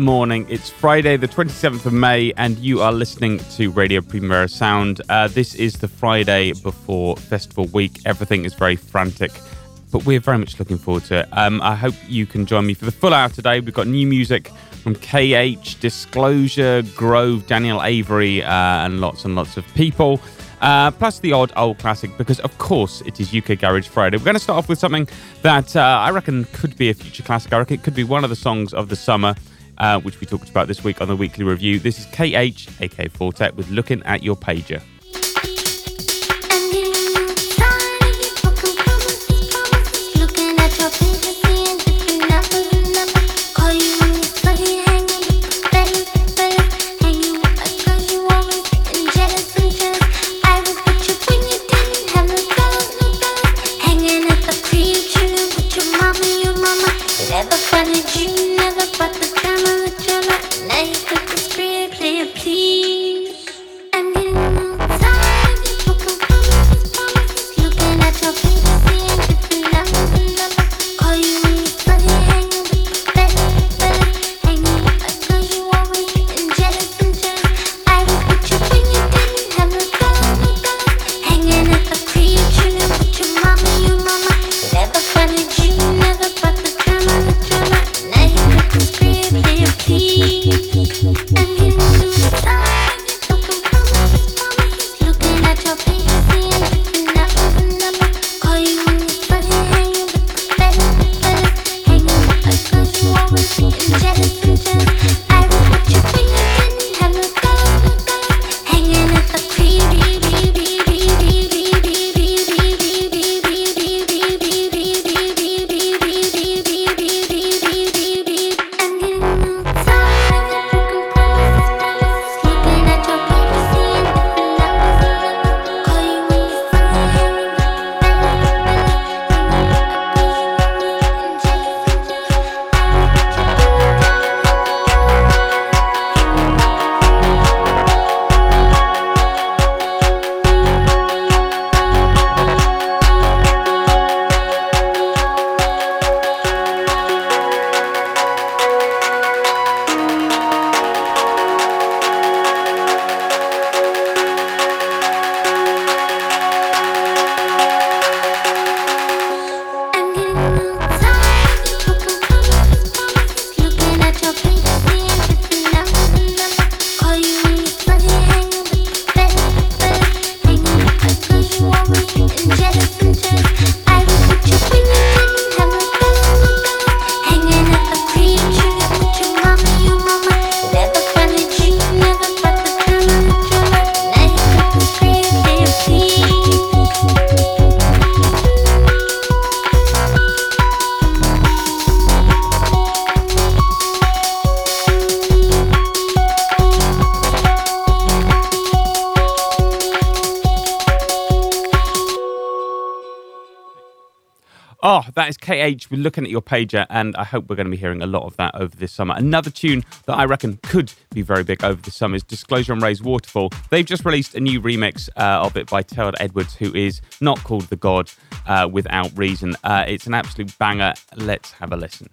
Morning. It's Friday, the 27th of May, and you are listening to Radio Primavera Sound. Uh, this is the Friday before Festival Week. Everything is very frantic, but we're very much looking forward to it. Um, I hope you can join me for the full hour today. We've got new music from KH, Disclosure, Grove, Daniel Avery, uh, and lots and lots of people. Uh, plus the odd old classic, because of course it is UK Garage Friday. We're going to start off with something that uh, I reckon could be a future classic. I reckon it could be one of the songs of the summer uh, which we talked about this week on the weekly review. This is KH, aka Four Tet, with Looking at Your Pager. That is KH. We're looking at your pager, and I hope we're going to be hearing a lot of that over this summer. Another tune that I reckon could be very big over the summer is Disclosure and Raye's Waterfall. They've just released a new remix uh, of it by Todd Edwards, who is not called the God uh, without reason. Uh, it's an absolute banger. Let's have a listen.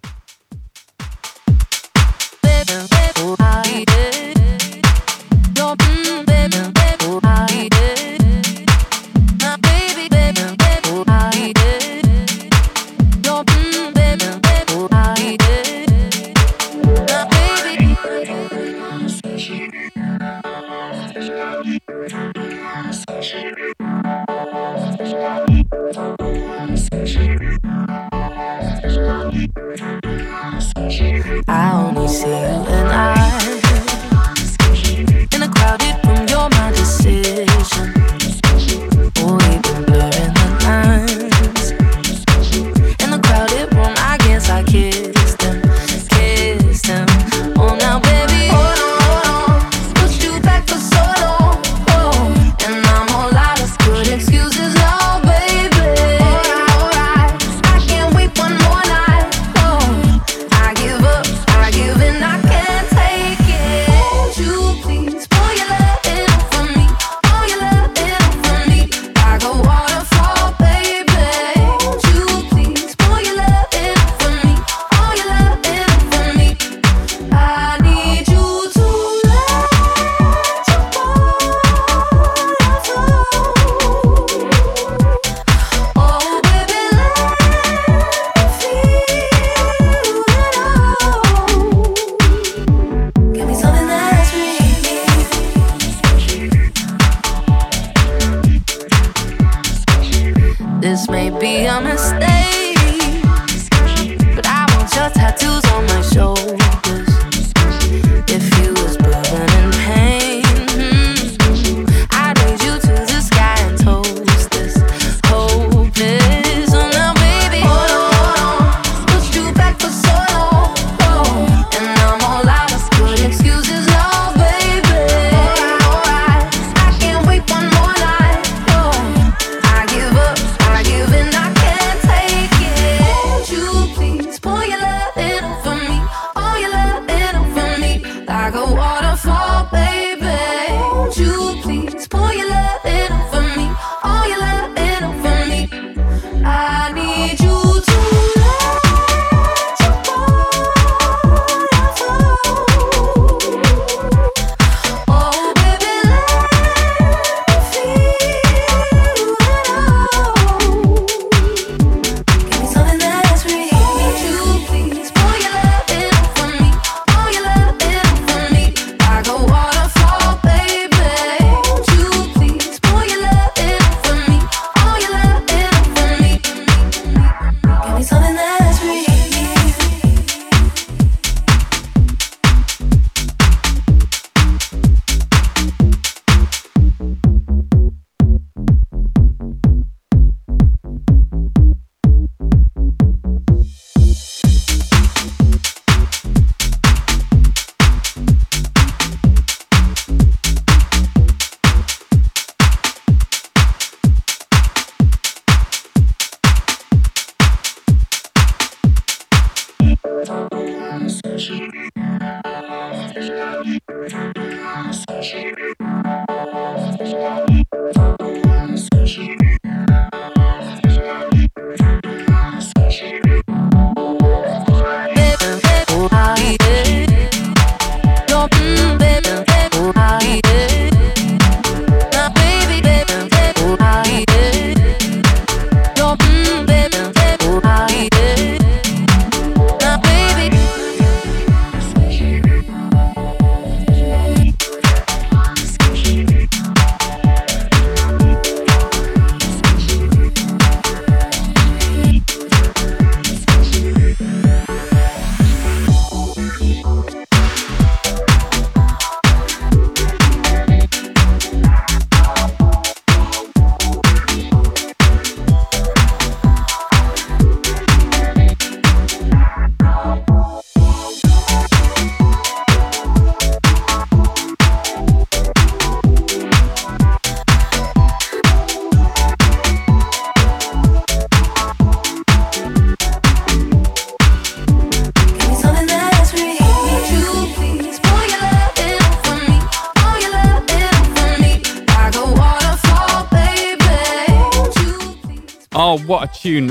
in a crowded room, you're my decision.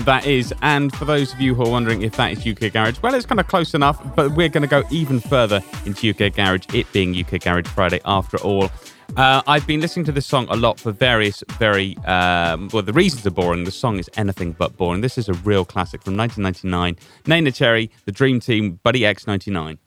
That is. And for those of you who are wondering if that is UK Garage, well, it's kind of close enough, but we're going to go even further into UK Garage, it being UK Garage Friday after all. Uh, I've been listening to this song a lot for various, very, um, well, the reasons are boring. The song is anything but boring. This is a real classic from 1999. Neneh Cherry, The Dream Team, Buddy X99. Oh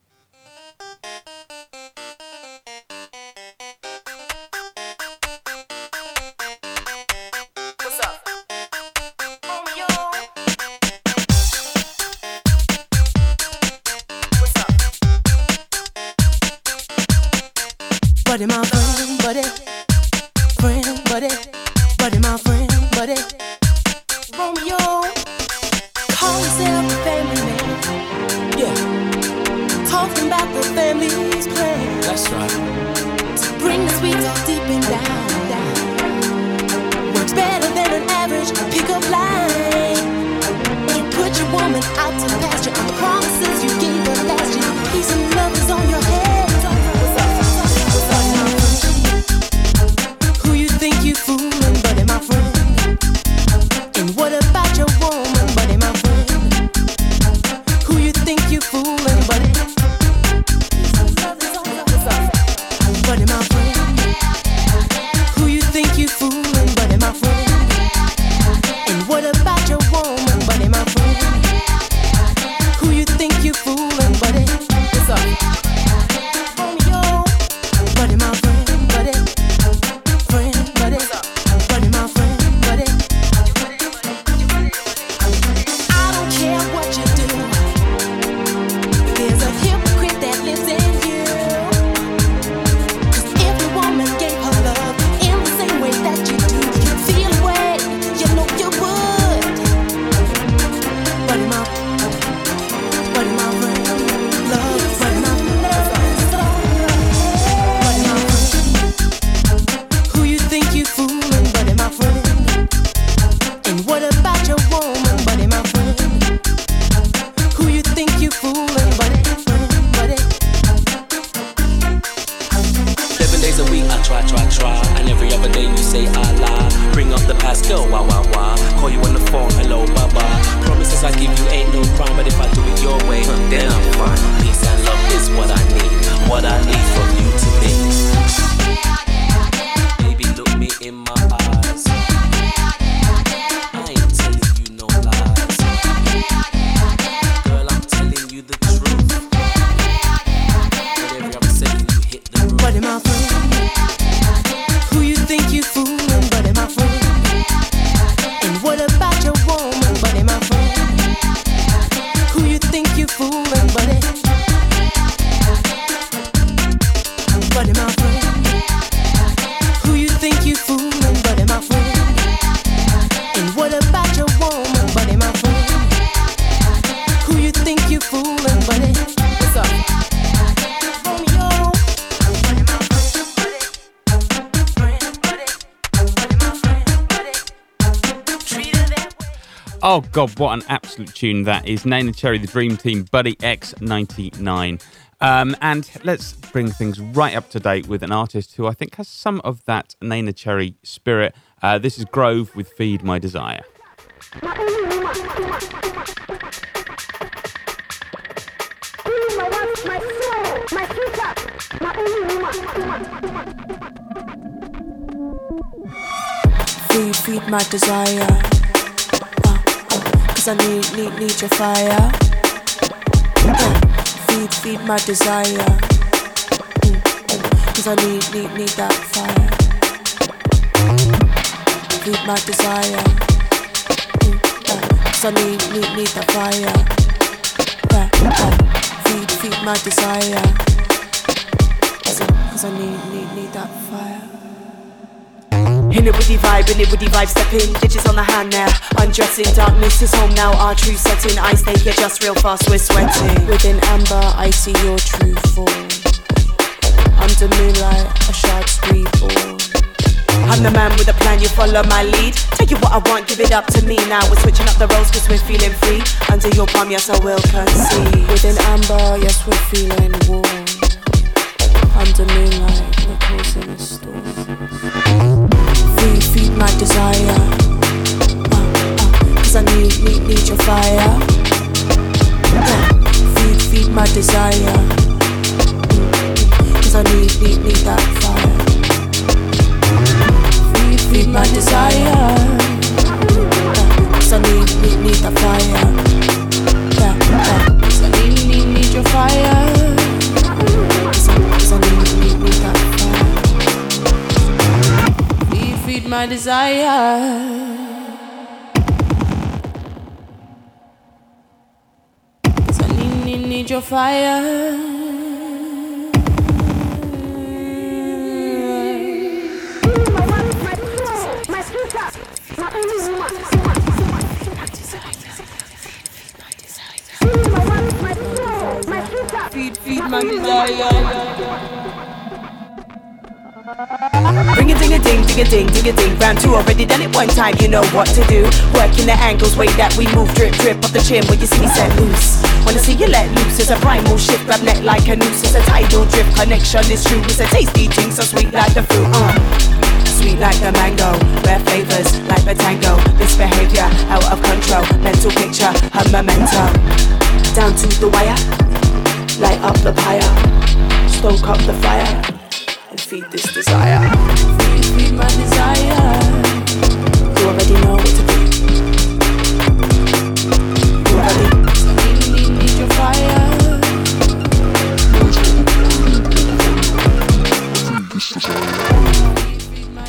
god, what an absolute tune that is. Neneh Cherry, the Dream Team, Buddy X99. Um, and let's bring things right up to date with an artist who I think has some of that Neneh Cherry spirit. Uh, this is Grove with Feed My Desire. Feed, feed my desire. Cause I need, need, need your fire. Feed, feed my desire. Mm, Cause I need, need, need that fire. Feed my desire. Mm, Cause I need, need, need that fire. Feed, feed my desire. Cause I need, need, need that fire. In it with the vibe, in it with the vibe, step in, digits on the hand now. Undressing, darkness is home now, our true setting. Ice they get just real fast, we're sweating. Within amber, I see your true form. Under moonlight, a shard's reborn. I'm the man with a plan, you follow my lead. Take it what I want, give it up to me now. We're switching up the roles cause we're feeling free. Under your palm, yes, I will concede. Within amber, yes, we're feeling warm. Under moonlight, we're causing a storm. My desire. Uh, uh, Cause I need, need, need your fire. Uh, feed, feed my desire. Mm, Cause I need, need, need that fire. Feed, feed my desire. Uh, Cause I need, need, need that fire. Yeah, yeah. Cause I need, need, need your fire. Feed, my desire. Cause I need, need, need your fire. Feed, feed my desire. Ring a ding a ding, ding a ding, ding a ding. Round two already done it one time, you know what to do. Working the angles, way that we move, drip, drip off the chin when you see me set loose. Wanna see you let loose, it's a primal shift, grab neck like a noose, it's a tidal drift. Connection is true, it's a tasty thing, so sweet like the fruit. Uh. Sweet like the mango, rare flavors like the tango. Misbehavior out of control, mental picture, a memento. Down to the wire, light up the pyre, stoke up the fire, feed this desire. Feed, feed my desire. You already know what to do. You already Need, need, need your fire.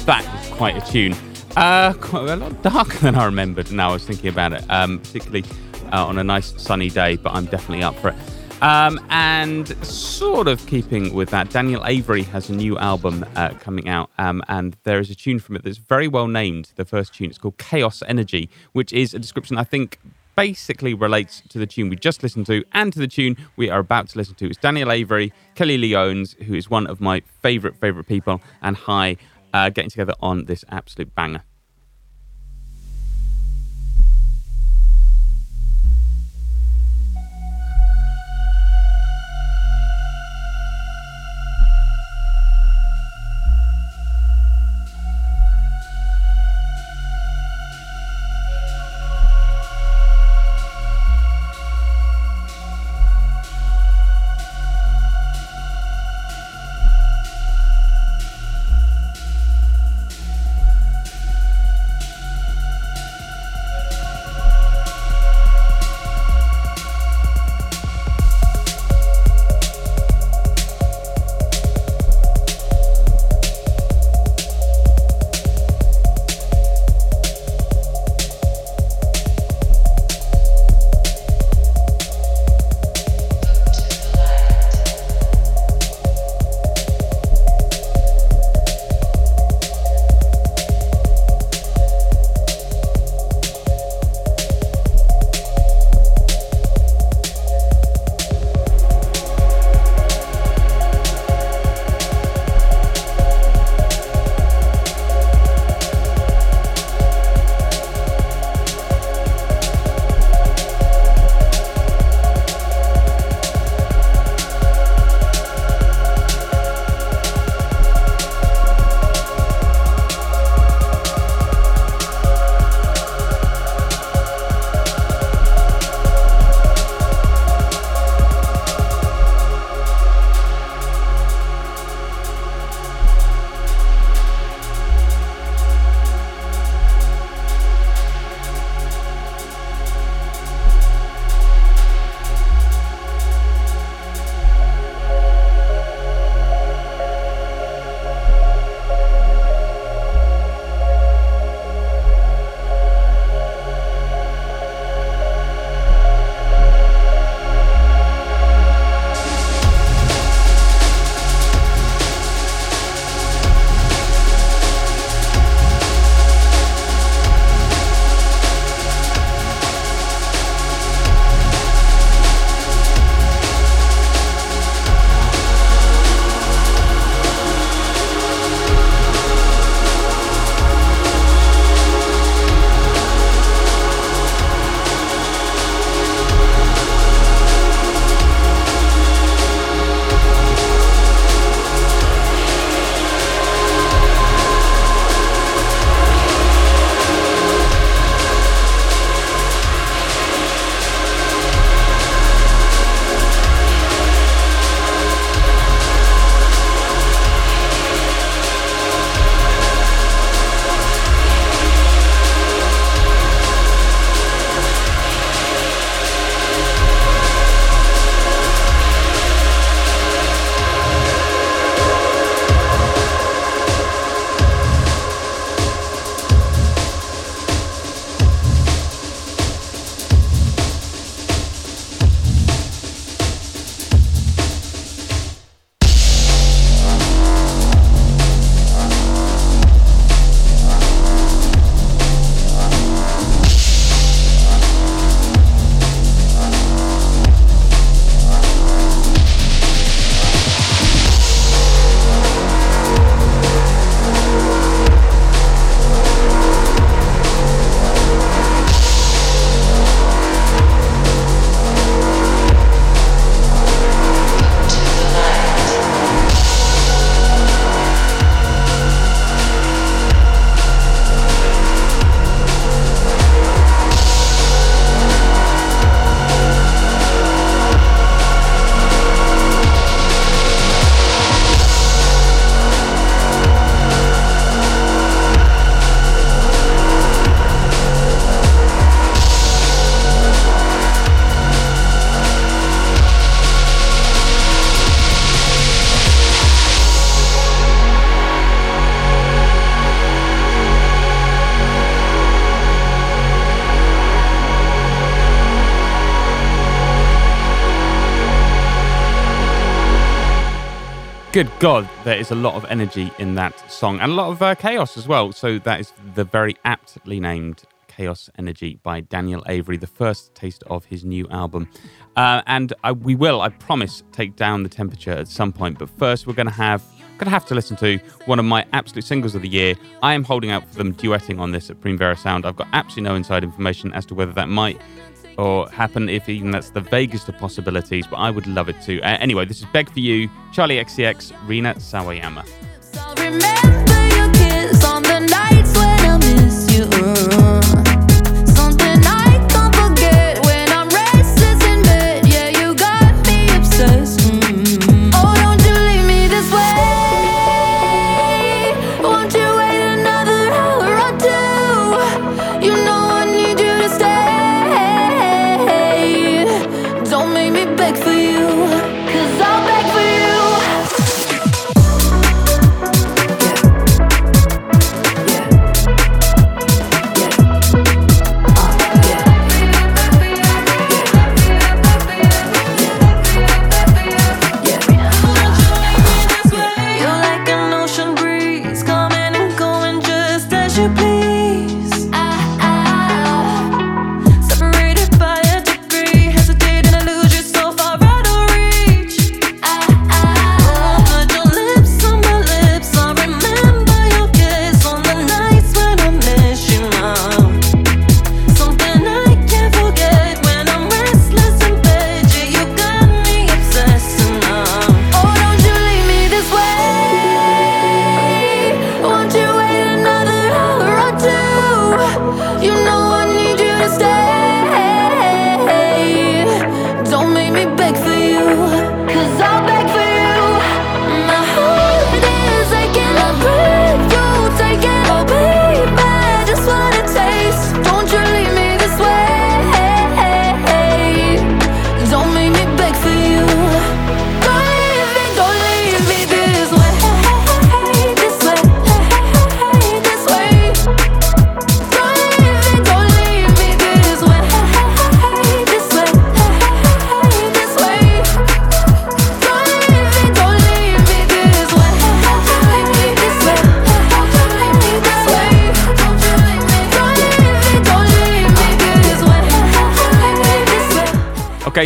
That is quite a tune. Uh, quite a lot darker than I remembered. Now I was thinking about it, um, particularly uh, on a nice sunny day. But I'm definitely up for it. Um, and sort of keeping with that, Daniel Avery has a new album uh, coming out, um, and there is a tune from it that's very well named. The first tune, it's called Chaos Energy, which is a description I think basically relates to the tune we just listened to and to the tune we are about to listen to. It's Daniel Avery, Kelly Lee Owens, who is one of my favorite favorite people, and HAAi, uh, getting together on this absolute banger. Good God, there is a lot of energy in that song and a lot of uh, chaos as well. So that is the very aptly named Chaos Energy by Daniel Avery, the first taste of his new album. Uh, and I, we will, I promise, take down the temperature at some point. But first, we're going to have going to have to listen to one of my absolute singles of the year. I am holding out for them duetting on this at Primavera Sound. I've got absolutely no inside information as to whether that might or happen if even that's the vaguest of possibilities, but I would love it to. Uh, anyway, this is Beg for You, Charli XCX, Rina Sawayama.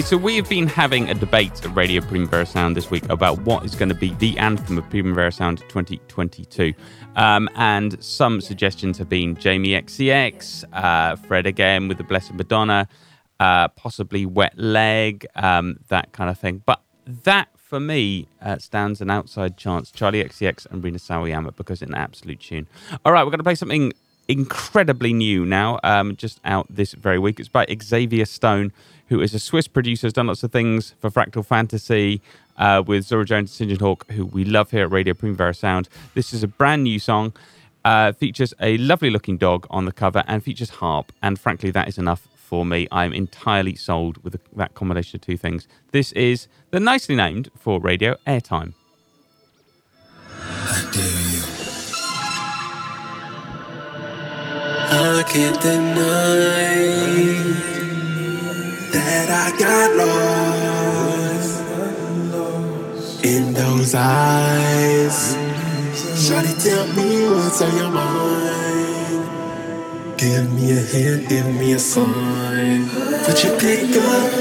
So we have been having a debate at Radio Primavera Sound this week about what is going to be the anthem of Primavera Sound 2022. Um, and some suggestions have been Jamie XCX, uh, Fred again with the Blessed Madonna, uh, possibly Wet Leg, um, that kind of thing. But that, for me, uh, stands an outside chance. Charli XCX and Rina Sawayama because it's an absolute tune. All right, we're going to play something incredibly new now, um, just out this very week. It's by Xavier Stone who is a Swiss producer, has done lots of things for Fractal Fantasy uh, with Zora Jones and Sinjin Hawke, who we love here at Radio Primavera Sound. This is a brand new song. Uh, features a lovely looking dog on the cover and features harp. And frankly, that is enough for me. I'm entirely sold with that combination of two things. This is the nicely named for radio airtime. I dare you. I can't deny that I got lost in those eyes. Shawty, tell me what's on your mind. Give me a hint, give me a sign. Would you pick up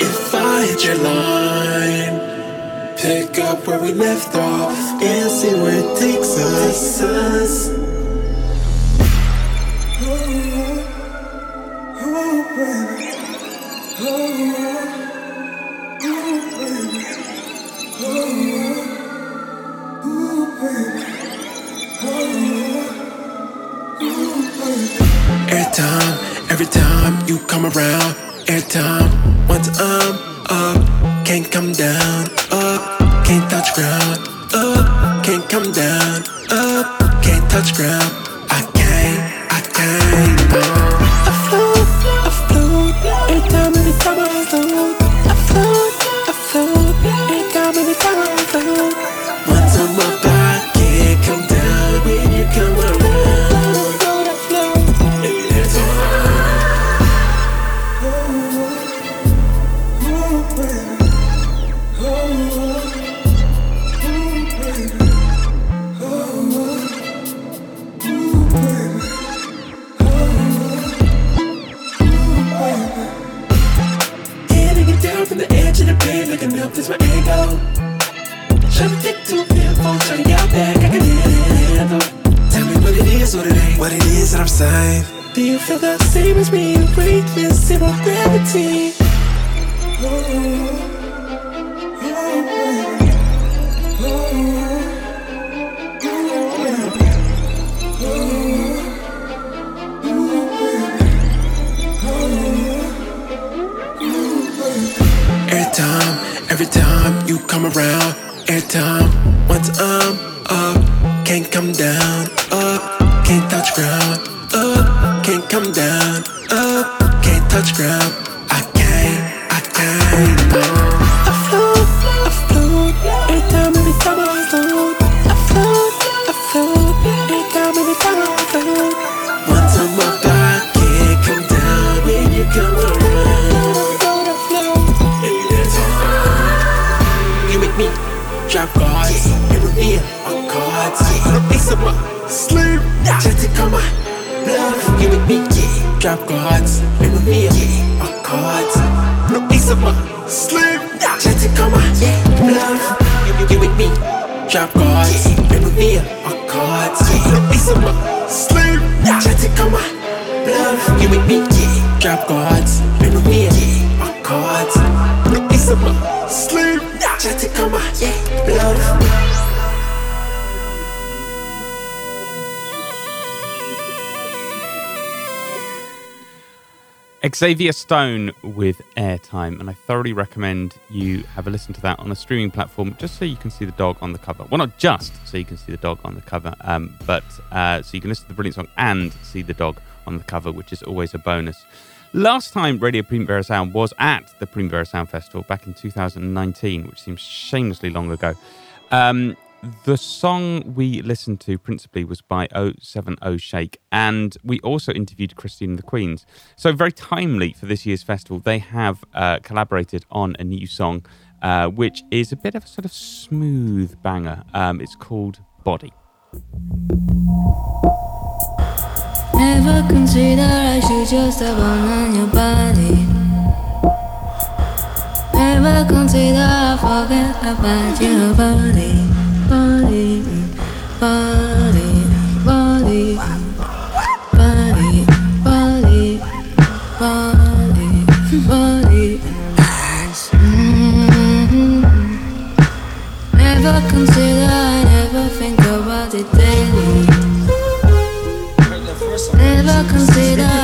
if I hit your line? Pick up where we left off and see where it takes us. Touch ground, I can't, come down up can't touch ground. I can't, is, what it ain't, what it is that I'm saying. Do you feel the same as me? With zero gravity. Ooh. Every time you come around, every time once I'm up, can't come down, up, can't touch ground, up, can't come down, up, can't touch ground. I can't, I can't. Yeah. Drop guards and reveal my cards. A piece of my sleeve, just to come on. Love, you, you with me. Drop guards and reveal my cards. A piece of my sleeve, just to come on. Love, you with me, yeah. Drop guards and reveal my cards. A piece of my sleeve. Chatty come on, yeah, love. Xavier Stone with Airtime, and I thoroughly recommend you have a listen to that on a streaming platform just so you can see the dog on the cover. Well, not just so you can see the dog on the cover, um, but uh, so you can listen to the brilliant song and see the dog on the cover, which is always a bonus. Last time Radio Primavera Sound was at the Primavera Sound Festival back in 2019, which seems shamelessly long ago. Um, the song we listened to principally was by 070 Shake, and we also interviewed Christine and the Queens. So, very timely for this year's festival, they have uh, collaborated on a new song, uh, which is a bit of a sort of smooth banger. Um, it's called Body. Never consider I should just have on your body. Never consider I forget about your body, body, body, body, body, body, body, body. Mm-hmm. Never consider, I never think about it daily. Never consider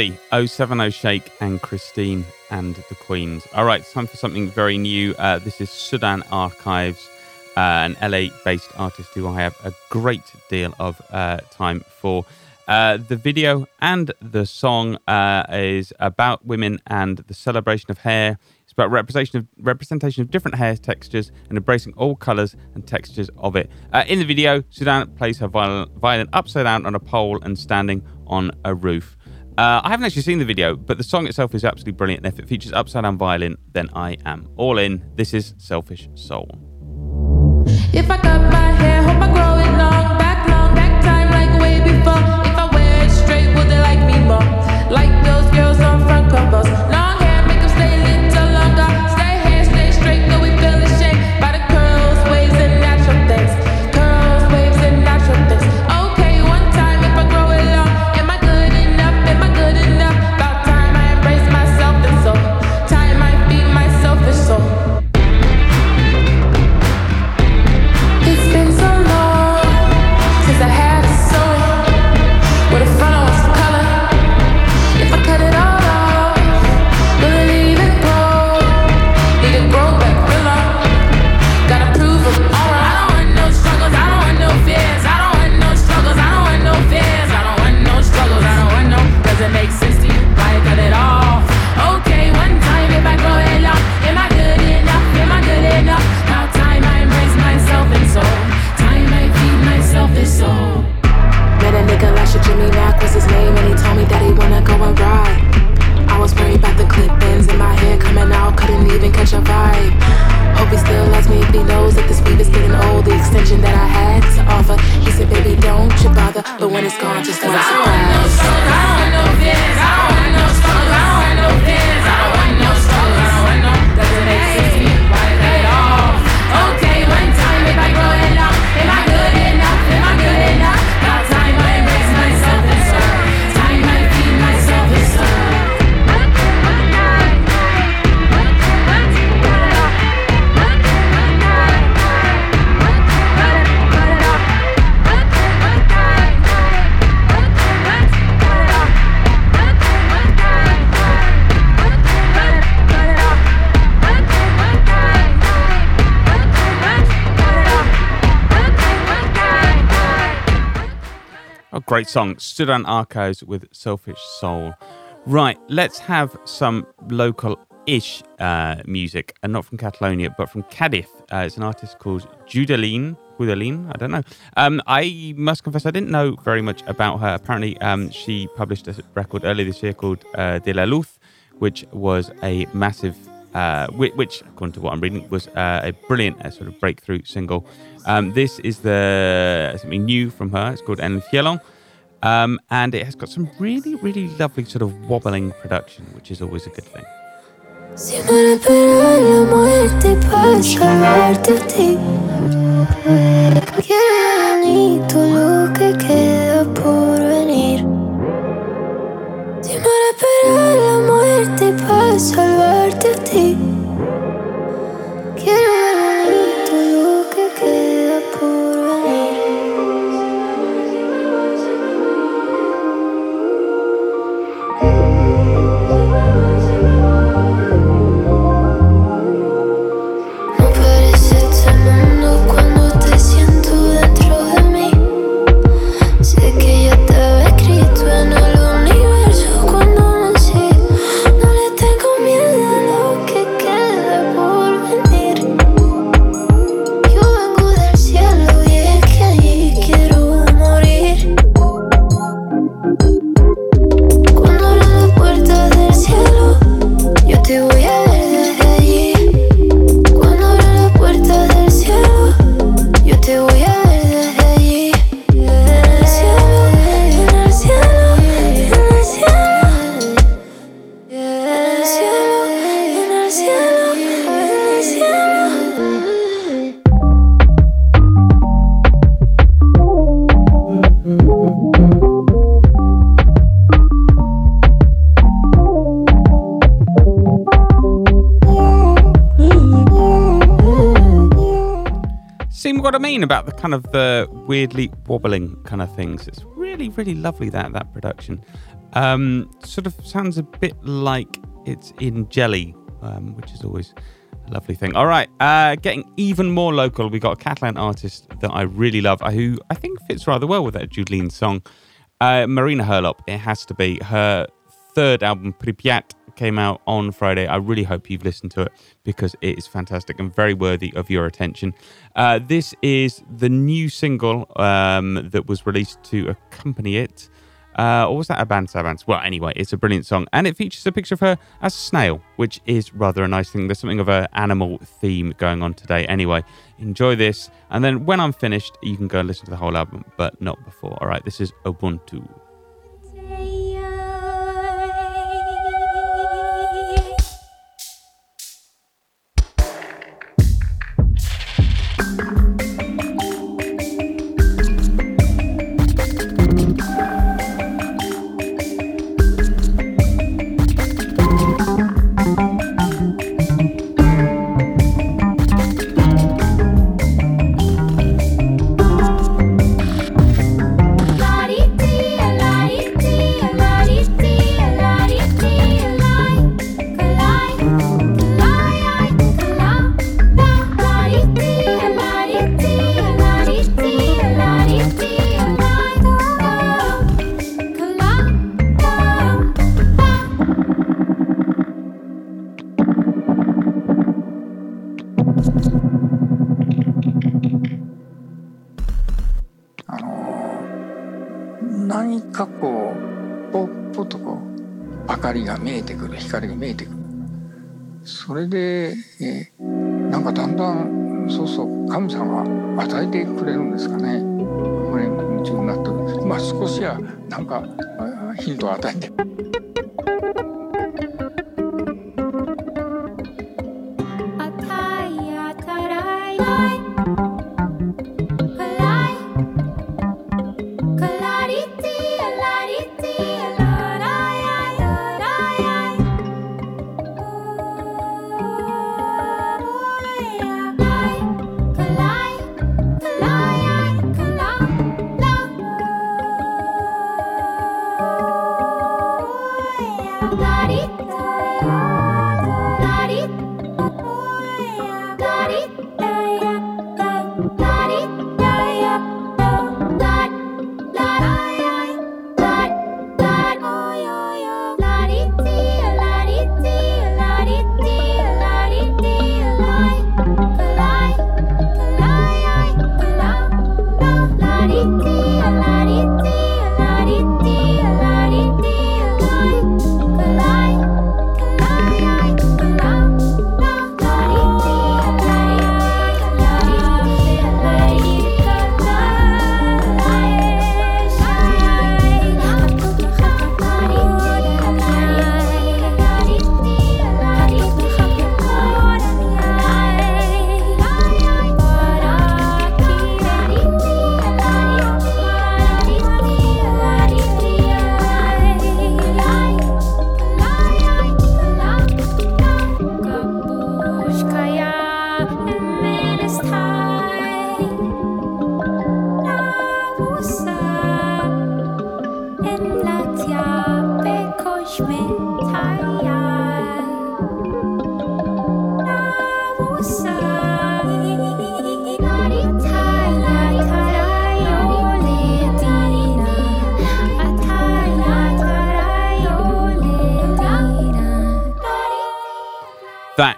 Body, 070 Shake, and Christine and the Queens. All right, time for something very new. Uh, this is Sudan Archives, uh, an LA based artist who I have a great deal of uh, time for. Uh, the video and the song uh, is about women and the celebration of hair. It's about representation of representation of different hair textures and embracing all colours and textures of it. Uh, in the video, Sudan plays her violin upside down on a pole and standing on a roof. Uh, I haven't actually seen the video, but the song itself is absolutely brilliant. And if it features upside down violin, then I am all in. This is Selfish Soul. If I cut my hair, hope I grow it long, back long, back time like way before. If I wear it straight, they like me more? Like those girls on front. He knows that this weave is getting old. The extension that I had to offer, he said, baby, don't you bother. But when it's gone, just don't surprise. I want no. I want no. I want no. I want no. I want no. Does it make sense to? Why great song, Sudan Archives with Selfish Soul. Right, let's have some local ish uh, music, and not from Catalonia, but from Cadiz. Uh, it's an artist called Judeline. Judeline, I don't know. Um, I must confess, I didn't know very much about her. Apparently, um, she published a record earlier this year called uh, De la Luz, which was a massive uh, which, according to what I'm reading, was uh, a brilliant uh, sort of breakthrough single. Um, this is the something new from her. It's called En el Cielo, um, and it has got some really, really lovely sort of wobbling production, which is always a good thing. Si about the kind of the weirdly wobbling kind of things. It's really, really lovely that that production. Um, sort of sounds a bit like it's in jelly, um, which is always a lovely thing. All right, uh, getting even more local, we got a Catalan artist that I really love, who I think fits rather well with that Judeline song. Uh, Marina Herlop, it has to be her third album, Pripyat, came out on Friday. I really hope you've listened to it because it is fantastic and very worthy of your attention. Uh, this is the new single um, that was released to accompany it. Uh, or was that a band Savants? Well, anyway, it's a brilliant song, and it features a picture of her as a snail, which is rather a nice thing. There's something of an animal theme going on today. Anyway, enjoy this, and then when I'm finished, you can go and listen to the whole album, but not before. All right, this is Ubuntu. なんかヒントを与えて。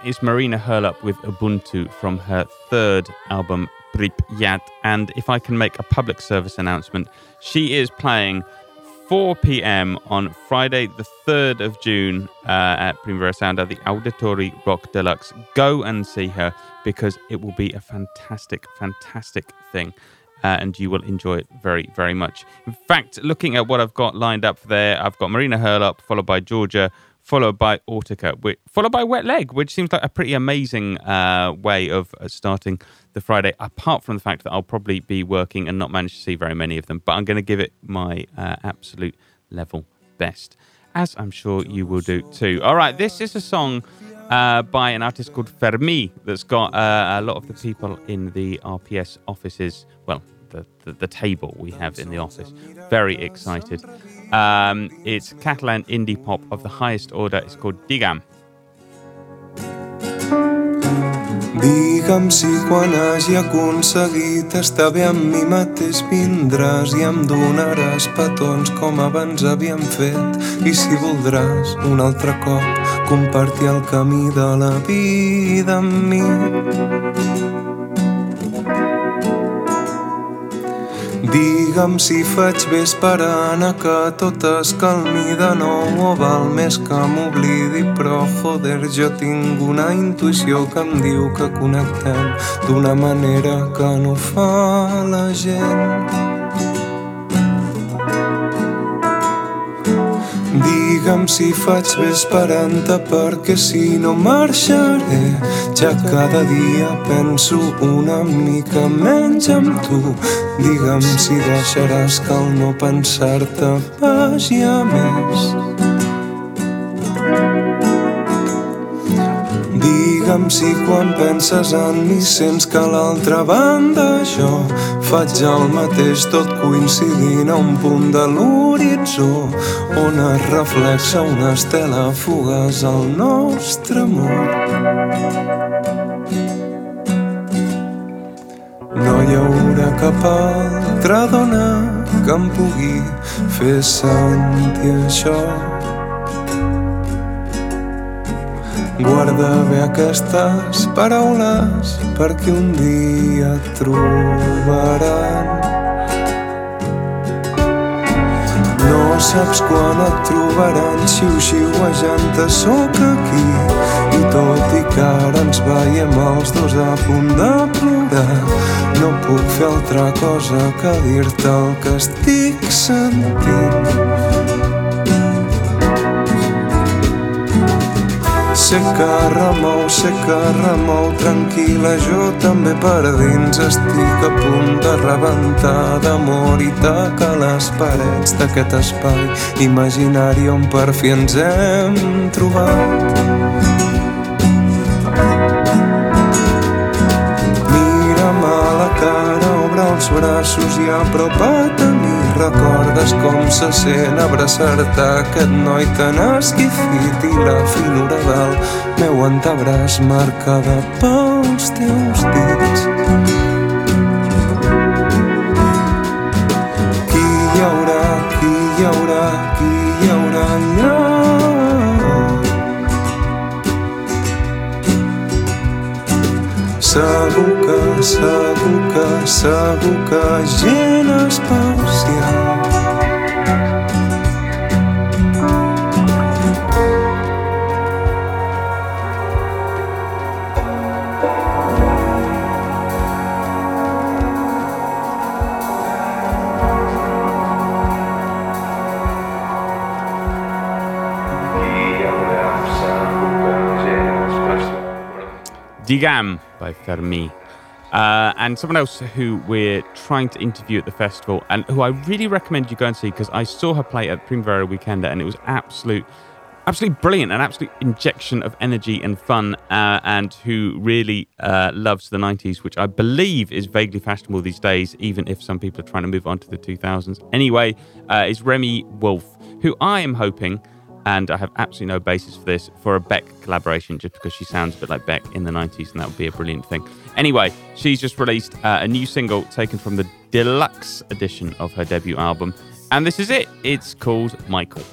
Is Marina Herlop with Ubuntu from her third album, Pripyat. And if I can make a public service announcement, she is playing 4 p.m. on Friday, the 3rd of June uh, at Primavera Sound at the Auditori Rock Deluxe. Go and see her because it will be a fantastic, fantastic thing. Uh, and you will enjoy it very, very much. In fact, looking at what I've got lined up there, I've got Marina Herlop, followed by Georgia followed by Autica, which, followed by Wet Leg, which seems like a pretty amazing uh, way of uh, starting the Friday. Apart from the fact that I'll probably be working and not manage to see very many of them, but I'm going to give it my uh, absolute level best, as I'm sure you will do too. All right, this is a song. Uh, by an artist called Fermi, that's got uh, a lot of the people in the RPS offices, the, the, the table we have in the office. Very excited. Um, it's Catalan indie pop of the highest order. It's called Digam. Digue'm si quan hagi aconseguit estar bé amb mi mateix vindràs i em donaràs petons com abans havíem fet i si voldràs un altre cop compartir el camí de la vida amb mi. Digue'm si faig bé esperant a que tot es calmi de nou o val més que m'oblidi però joder jo tinc una intuïció que em diu que connectem d'una manera que no fa la gent. Digue'm si faig bé esperant-te perquè si no marxaré ja cada dia penso una mica menys amb tu. Digue'm si deixaràs que el no pensar-te vagi a més Digue'm si quan penses en mi sents que a l'altra banda jo faig el mateix tot coincidint a un punt de l'horitzó on es reflexa una estela fugaç al nostre amor. No hi haurà cap altra dona que em pugui fer sentir això. Guarda bé aquestes paraules perquè un dia et trobaran. No saps quan et trobaran xiu-xiuejant-te sóc aquí i tot i que ara ens veiem els dos a punt de plorar no puc fer altra cosa que dir-te el que estic sentint. Sé que remou, sé que remou, tranquil·la, jo també per dins estic a punt de rebentar d'amor i tacar les parets d'aquest espai imaginari on per fi ens hem trobat. Mira'm a la cara, obre els braços i apropa't a mi recordes com se sent abraçar-te aquest noi tan esquifit i la finura del meu antebraç marcada pels teus dits. Qui hi haurà, qui hi haurà, qui hi haurà allà? Segur que, segur que, segur que gent especial. Digue'm by Fermi. Uh, and someone else who we're trying to interview at the festival and who I really recommend you go and see because I saw her play at Primavera Weekender and it was absolute, absolutely brilliant, an absolute injection of energy and fun, uh, and who really uh, loves the 90s, which I believe is vaguely fashionable these days, even if some people are trying to move on to the 2000s. Anyway, uh, is Remi Wolf, who I am hoping and I have absolutely no basis for this for a Beck collaboration just because she sounds a bit like Beck in the 90s and that would be a brilliant thing. Anyway, she's just released uh, a new single taken from the deluxe edition of her debut album, and this is it. It's called Michael.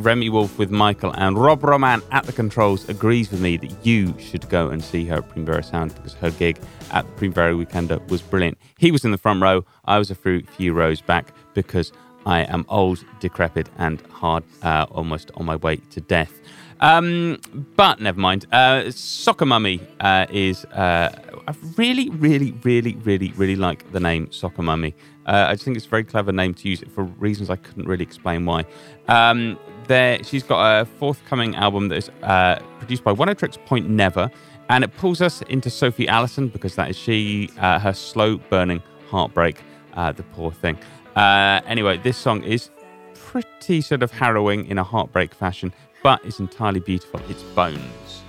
Is Remi Wolf with Michael, and Rob Roman at the controls agrees with me that you should go and see her at Primavera Sound because her gig at the Primavera Weekender was brilliant. He was in the front row, I was a few, rows back because I am old, decrepit, and hard, uh, almost on my way to death. Um, but never mind. Uh, Soccer Mummy uh, is. Uh, I really, really, really, really, really like the name Soccer Mummy. Uh, I just think it's a very clever name to use for reasons I couldn't really explain why. Um, there, she's got a forthcoming album that is uh, produced by Oneohtrix Point Never, and it pulls us into Sophie Allison because that is she, uh, her slow burning heartbreak. the poor thing. anyway, this song is pretty sort of harrowing in a heartbreak fashion but it's entirely beautiful. It's Bones.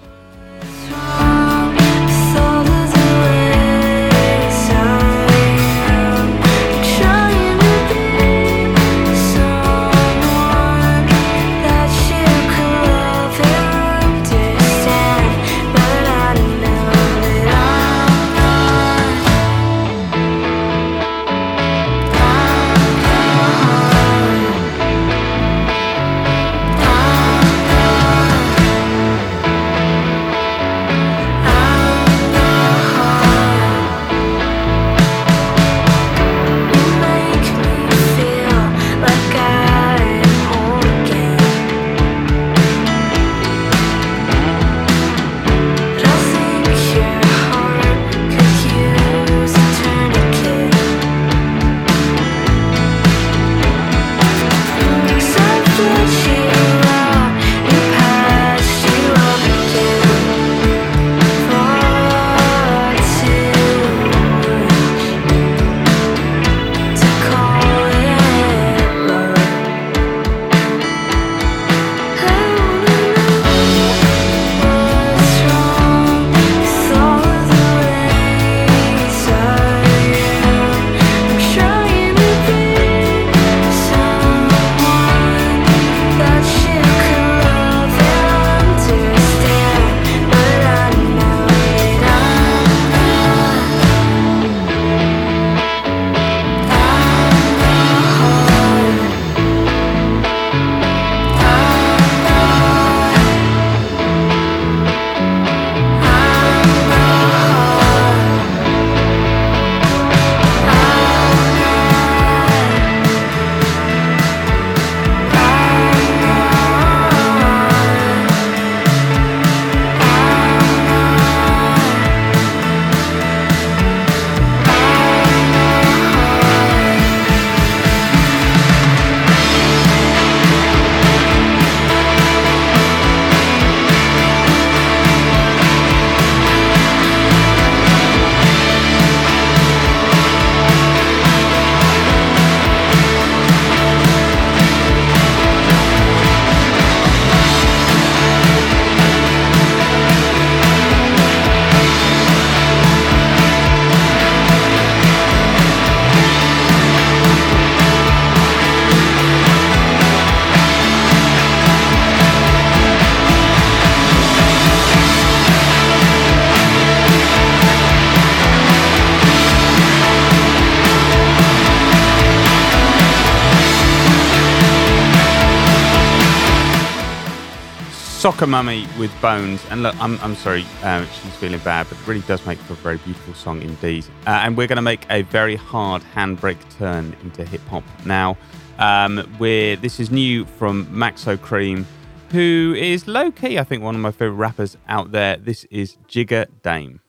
Soccer Mummy with Bones. And look, I'm, I'm sorry, um, she's feeling bad, but it really does make for a very beautiful song indeed. Uh, and we're going to make a very hard handbrake turn into hip hop now. Um, we're, this is new from Maxo Kream, who is low key, I think, one of my favorite rappers out there. This is Jigga Dame.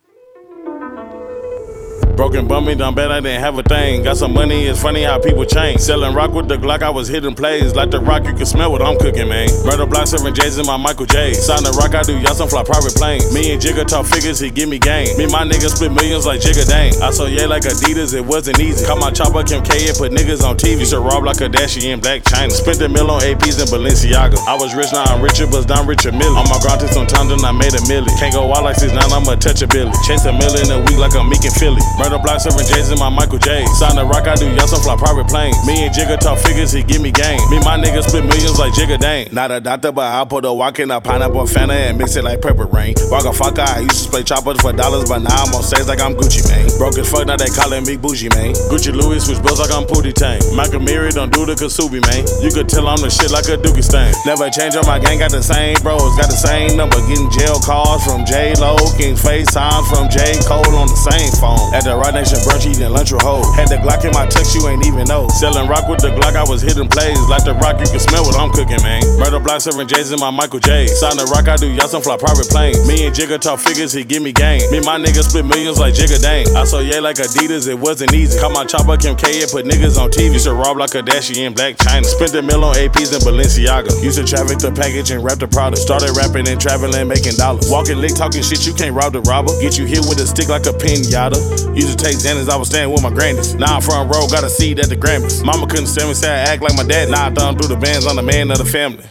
Broken bummy, done bad, I didn't have a thing. Got some money, it's funny how people change. Selling rock with the Glock, I was hitting plays. Like the rock, you can smell what I'm cooking, man. Murder block, serving J's in my Michael J. Sign the rock, I do y'all some fly private planes. Me and Jigga talk figures, he give me game. Me and my niggas split millions like Jigga Dang. I saw yeah like Adidas, it wasn't easy. Caught my chopper, Kim K and put niggas on TV. Used to rob like Kardashian, Blac Chyna. Spent a mill on APs and Balenciaga. I was rich, now I'm richer, but down richer million. On my grind to some time, then I made a million. Can't go out like 6 9 I'ma touch a billy. Chase a million a week like I'm and Philly. Murder block serving J's in my Michael J. Sign the rock, I do y'all some fly private planes. Me and Jigga talk figures, he give me game. Me, my niggas split millions like Jigga Dane. Not a doctor, but I put a walk in a pineapple Fanta and mix it like pepper rain. Walk a fucker, I used to play choppers for dollars, but now I'm on stage like I'm Gucci, man. Broke as fuck, now they calling me bougie, man. Gucci Louis switch bills like I'm Pootie Tang. Michael Miri don't do the Kasubi, man. You could tell I'm the shit like a Dookie stain. Never change up, my gang got the same bros, got the same number. Getting jail calls from J Lo, getting FaceTime from J Cole on the same phone. At the Roc Nation brunch, eating lunch with hoe. Had the Glock in my text, you ain't even know. Selling rock with the Glock, I was hitting plays. Like the rock, you can smell what I'm cooking, man. Murder block serving J's in my Michael J. Sign the rock, I do y'all some fly private planes. Me and Jigga talk figures, he give me game. Me and my niggas split millions like Jigga Dang. I saw yeah like Adidas, it wasn't easy. Call my chopper Kim K and put niggas on TV. Used to rob like Kardashian, Blac Chyna. Spent a mill on APs in Balenciaga. Used to traffic the package and wrap the product. Started rapping and traveling, making dollars. Walking lick, talking shit, you can't rob the robber. Get you hit with a stick like a pinata. Used to take Xanax, I was staying with my grannies. Now I'm front row, got a seat at the Grammys. Mama couldn't stand me, say I act like my dad. Now I done through the bands, I'm the man of the family.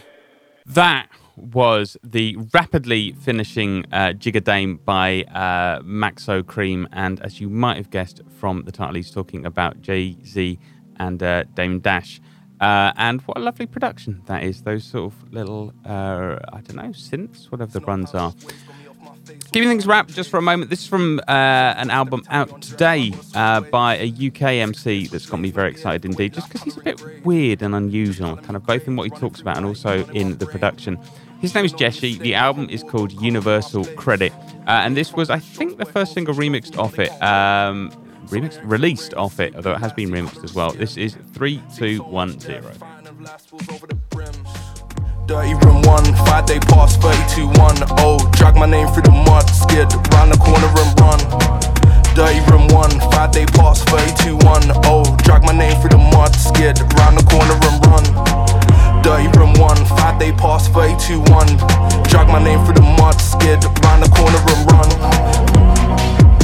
That was the rapidly finishing uh, Jigga Dame by uh, Maxo Kream. And as you might have guessed from the title, he's talking about Jay Z and uh, Dame Dash. Uh, and what a lovely production that is. Those sort of little, uh, I don't know, synths, whatever the runs are. Keeping things wrapped just for a moment. This is from uh, an album out today uh, by a UK MC that's got me very excited indeed, just because he's a bit weird and unusual, kind of both in what he talks about and also in the production. His name is Jeshi. The album is called Universal Credit, uh, and this was, I think, the first single remixed off it. Um, remixed, released off it, although it has been remixed as well. This is three, two, one, zero. Dirty room one, five day pass, 32 1. Oh, drag my name through the mud, scared, round the corner and run. Dirty room one, five day pass, 32 1. Oh, drag my name through the mud, scared, round the corner and run. Dirty room one, five day pass, 32 1. Drag my name through the mud, scared, round the corner and run.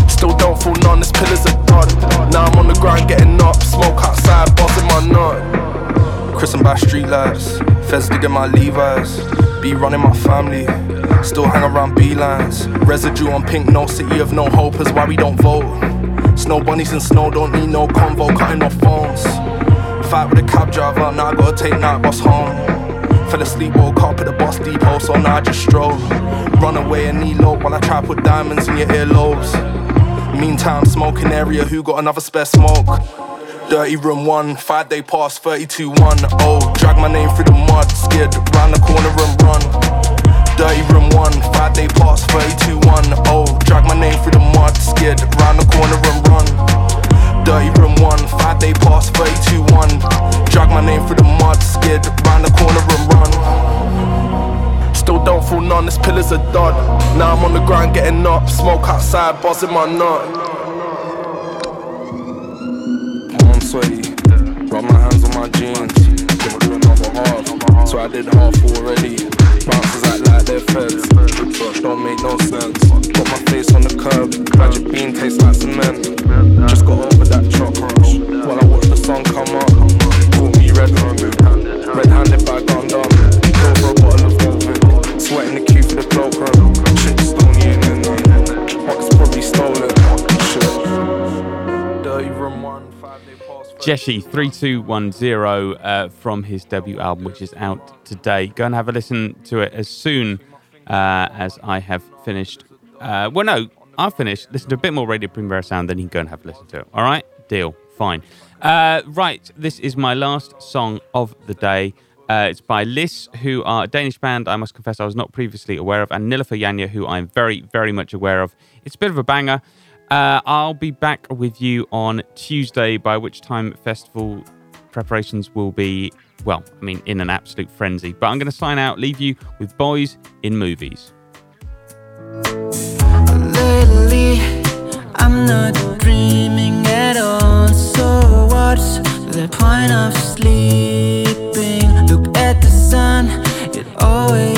Still don't feel none, this pillars are done. Now I'm on the ground getting up, smoke outside. Christened by streetlights, feds digging my Levi's. Be running my family, still hang around B lines. Residue on pink, no city of no hope is why we don't vote. Snow bunnies and snow don't need no convo, cutting off phones. Fight with a cab driver, now I gotta take night bus home. Fell asleep, woke up at the bus depot, so now I just stroll. Run away and knee low while I try to put diamonds in your earlobes. Meantime, smoking area, who got another spare smoke? Dirty room one, five day pass, 32 1. Oh, drag my name through the mud, scared, round the corner and run. Dirty room one, five day pass, 32 1. Oh, drag my name through the mud, scared, round the corner and run. Dirty room one, five day pass, 32 1. Drag my name through the mud, scared, round the corner and run. Still don't feel none, this pillars are done. Now I'm on the ground getting up, smoke outside, buzzing my nut. Sweaty. Rub my hands on my jeans. Gonna do another half. So I did half already. Bouncers act like they're feds. Don't make no sense. Got my face on the curb. Magic bean tastes like cement. Just got over that truck rush. While I watch the sun come up. Call me red handed. Red handed by Gundam. Go for a bottle of Volvic. Sweating the queue for the cloakroom. Jeshi 3210 uh, from his debut album, which is out today. Go and have a listen to it as soon uh, as I have finished. Uh, well, no, I've finished. Listen to a bit more Radio Primavera sound, then you can go and have a listen to it. All right? Deal. Fine. Uh, right, this is my last song of the day. Uh, it's by Liss, who are a Danish band I must confess I was not previously aware of, and Nilüfer Yanya, who I'm very, very much aware of. It's a bit of a banger. Uh, I'll be back with you on Tuesday, by which time festival preparations will be, well, I mean, in an absolute frenzy. But I'm going to sign out, leave you with Boys in Movies. Lately, I'm not dreaming at all. So what's the point of sleeping? Look at the sun, it always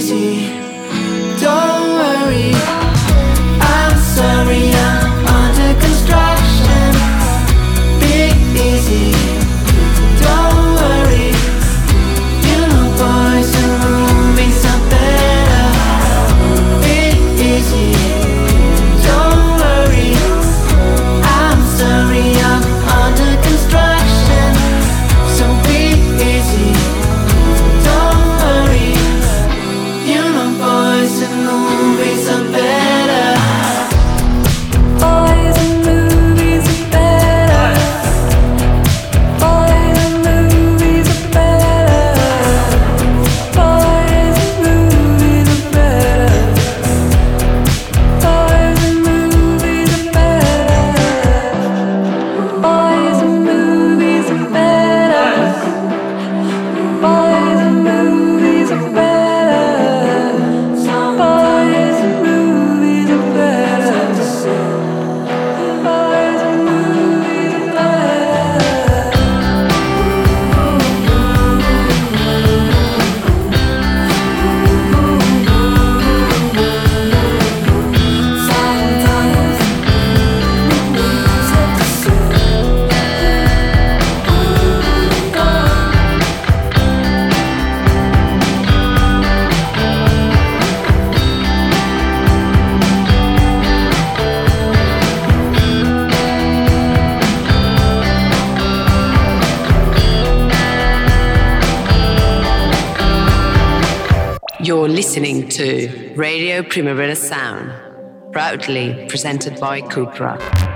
Don't worry. Sound, proudly presented by Cupra.